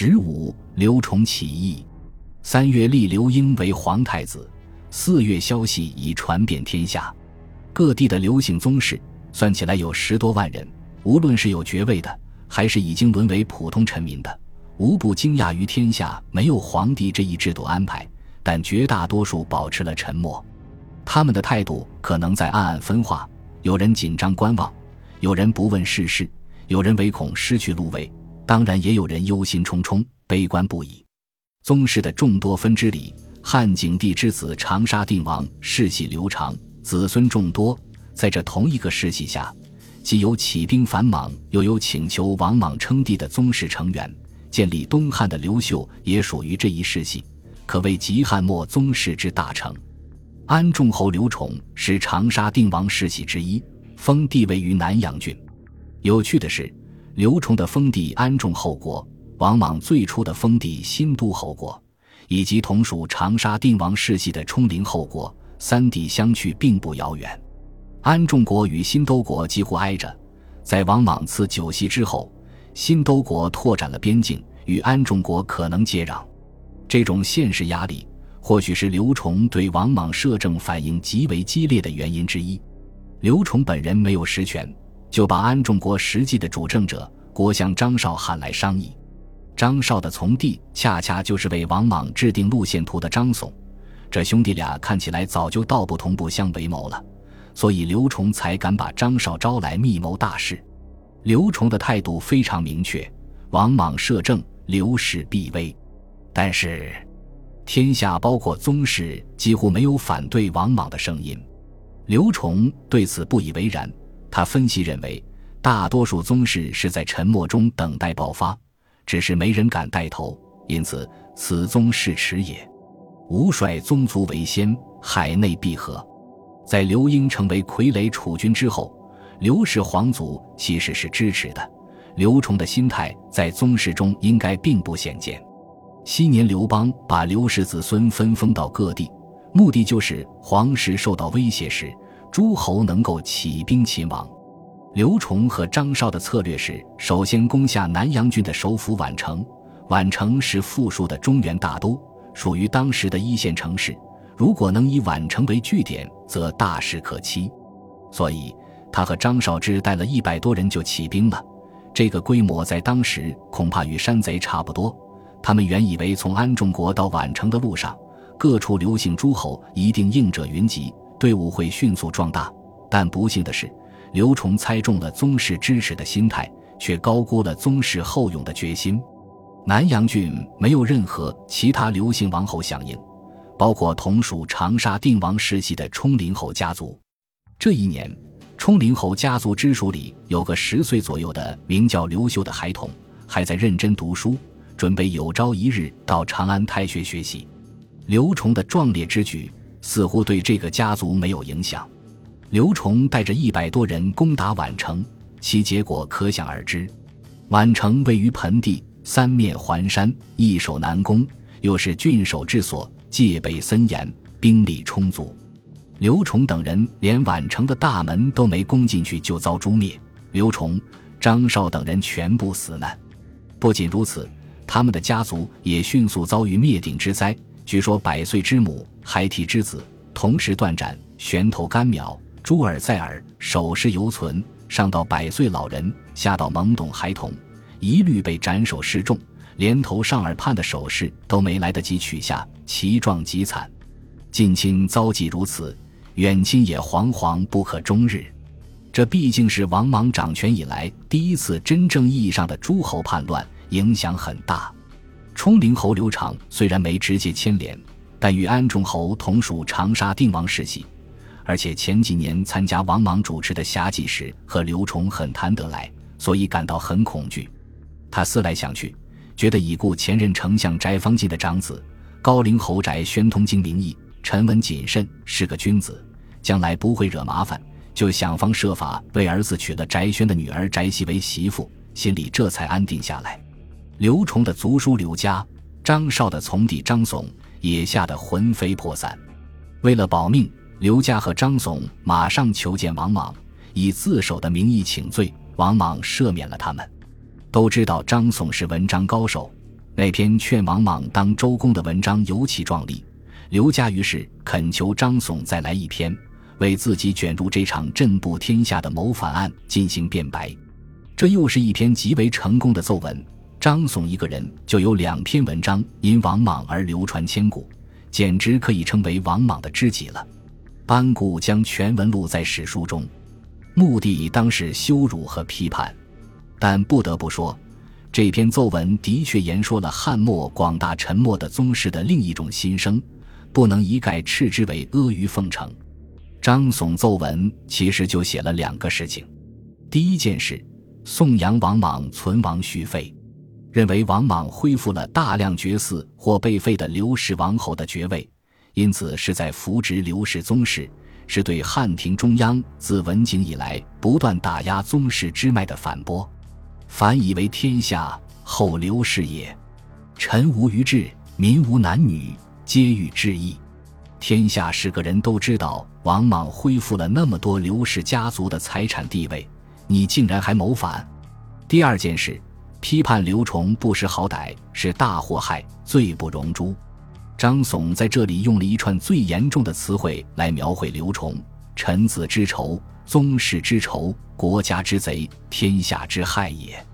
十五，刘崇起义。三月立刘英为皇太子。四月消息已传遍天下，各地的刘姓宗室算起来有十多万人，无论是有爵位的，还是已经沦为普通臣民的，无不惊讶于天下没有皇帝这一制度安排。但绝大多数保持了沉默，他们的态度可能在暗暗分化：有人紧张观望，有人不问世事，有人唯恐失去禄位，当然也有人忧心忡忡、悲观不已。宗室的众多分支里，汉景帝之子长沙定王世系刘长，子孙众多。在这同一个世系下，既有起兵反莽，又有请求王莽称帝的宗室成员。建立东汉的刘秀也属于这一世系。可谓极汉末宗室之大成。安众侯刘崇是长沙定王世袭之一，封地位于南阳郡。有趣的是，刘崇的封地安众侯国，王莽最初的封地新都侯国，以及同属长沙定王世系的冲陵侯国，三地相去并不遥远。安众国与新都国几乎挨着，在王莽赐九锡之后，新都国拓展了边境，与安众国可能接壤。这种现实压力，或许是刘崇对王莽摄政反应极为激烈的原因之一。刘崇本人没有实权，就把安众国实际的主政者国相张绍喊来商议。张绍的从弟恰恰就是为王莽制定路线图的张耸，这兄弟俩看起来早就道不同不相为谋了，所以刘崇才敢把张绍招来密谋大事。刘崇的态度非常明确：王莽摄政，刘氏必危。但是，天下包括宗室几乎没有反对王莽的声音。刘崇对此不以为然。他分析认为，大多数宗室是在沉默中等待爆发，只是没人敢带头，因此此宗室耻也。吾率宗族为先，海内必和。在刘英成为傀儡储君之后，刘氏皇族其实是支持的。刘崇的心态在宗室中应该并不鲜见。昔年刘邦把刘氏子孙分封到各地，目的就是皇室受到威胁时，诸侯能够起兵勤王。刘崇和张绍的策略是，首先攻下南阳郡的首府宛城。宛城是富庶的中原大都，属于当时的一线城市。如果能以宛城为据点，则大事可期。所以，他和张绍只带了一百多人就起兵了。这个规模在当时恐怕与山贼差不多。他们原以为从安众国到宛城的路上，各处刘姓诸侯一定应者云集，队伍会迅速壮大。但不幸的是，刘崇猜中了宗室支持的心态，却高估了宗室后勇的决心。南阳郡没有任何其他刘姓王侯响应，包括同属长沙定王世系的冲陵侯家族。这一年，冲陵侯家族支属里有个十岁左右的名叫刘秀的孩童，还在认真读书。准备有朝一日到长安太学学习，刘崇的壮烈之举似乎对这个家族没有影响。刘崇带着一百多人攻打宛城，其结果可想而知。宛城位于盆地，三面环山，易守难攻，又是郡守之所，戒备森严，兵力充足。刘崇等人连宛城的大门都没攻进去，就遭诛灭。刘崇、张绍等人全部死难。不仅如此。他们的家族也迅速遭遇灭顶之灾。据说百岁之母、孩提之子同时断斩，悬头干秒，诸耳在耳，首饰犹存。上到百岁老人，下到懵懂孩童，一律被斩首示众，连头上耳畔的首饰都没来得及取下，其状极惨。近亲遭际如此，远亲也惶惶不可终日。这毕竟是王莽掌权以来第一次真正意义上的诸侯叛乱。影响很大。冲陵侯刘长虽然没直接牵连，但与安重侯同属长沙定王世系，而且前几年参加王莽主持的侠祭时和刘崇很谈得来，所以感到很恐惧。他思来想去，觉得已故前任丞相翟方进的长子高陵侯翟宣通经名义，沉稳谨慎，是个君子，将来不会惹麻烦，就想方设法为儿子娶了翟宣的女儿翟熙为媳妇，心里这才安定下来。刘崇的族叔刘家，张绍的从弟张耸也吓得魂飞魄散。为了保命，刘家和张耸马上求见王莽，以自首的名义请罪。王莽赦免了他们。都知道张耸是文章高手，那篇劝王莽当周公的文章尤其壮丽，刘家于是恳求张耸再来一篇，为自己卷入这场震怖天下的谋反案进行辩白。这又是一篇极为成功的奏文。张耸一个人就有两篇文章因王莽而流传千古，简直可以称为王莽的知己了。班固将全文录在史书中，目的当是羞辱和批判。但不得不说，这篇奏文的确言说了汉末广大沉默的宗室的另一种心声，不能一概斥之为阿谀奉承。张耸奏文其实就写了两个事情：第一件事，颂扬王莽存亡续废。认为王莽恢复了大量绝嗣或被废的刘氏王侯的爵位，因此是在扶植刘氏宗室，是对汉廷中央自文景以来不断打压宗室之脉的反驳。凡以为天下后刘氏也，臣无余志，民无男女，皆欲之意。天下是个人都知道王莽恢复了那么多刘氏家族的财产地位，你竟然还谋反？第二件事。批判刘崇不识好歹是大祸害，罪不容诛。张耸在这里用了一串最严重的词汇来描绘刘崇：臣子之仇，宗室之仇，国家之贼，天下之害也。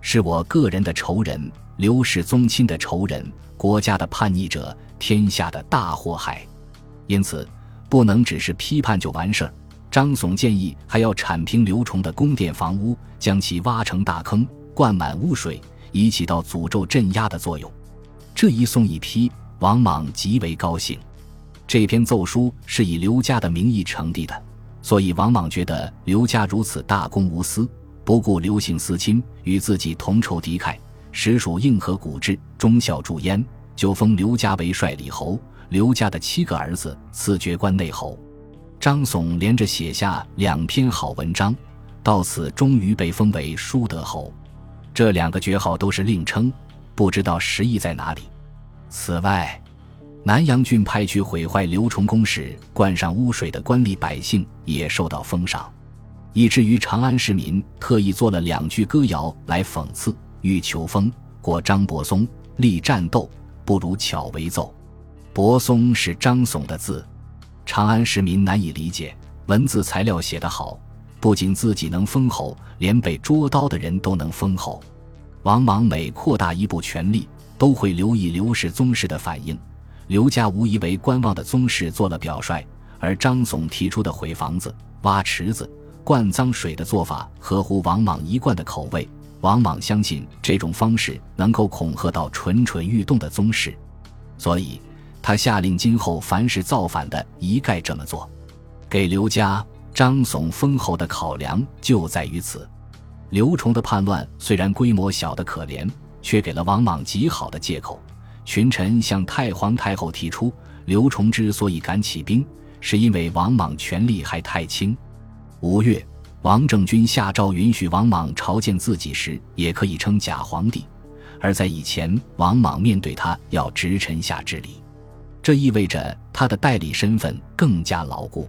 是我个人的仇人，刘氏宗亲的仇人，国家的叛逆者，天下的大祸害。因此，不能只是批判就完事儿。张耸建议还要铲平刘崇的宫殿房屋，将其挖成大坑。灌满污水，以起到诅咒镇压的作用。这一送一批，王莽极为高兴。这篇奏书是以刘家的名义呈递的，所以王莽觉得刘家如此大公无私，不顾刘姓私亲，与自己同仇敌忾，实属硬核骨质，忠孝助焉，就封刘家为帅李侯。刘家的七个儿子赐爵关内侯。张耸连着写下两篇好文章，到此终于被封为舒德侯。这两个爵号都是另称，不知道实意在哪里。此外，南阳郡派去毁坏刘崇公时灌上污水的官吏百姓也受到封赏，以至于长安市民特意做了两句歌谣来讽刺：欲求封，过张伯松；立战斗，不如巧为奏。伯松是张耸的字，长安市民难以理解，文字材料写得好。不仅自己能封侯，连被捉刀的人都能封侯。王莽每扩大一步权力，都会留意刘氏宗室的反应。刘家无疑为观望的宗室做了表率，而张总提出的毁房子、挖池子、灌脏水的做法，合乎王莽一贯的口味。王莽相信这种方式能够恐吓到蠢蠢欲动的宗室，所以他下令今后凡是造反的，一概这么做，给刘家。张耸封侯的考量就在于此。刘崇的叛乱虽然规模小得可怜，却给了王莽极好的借口。群臣向太皇太后提出，刘崇之所以敢起兵，是因为王莽权力还太轻。五月，王政君下诏允许王莽朝见自己时，也可以称假皇帝；而在以前，王莽面对他要执臣下之礼，这意味着他的代理身份更加牢固。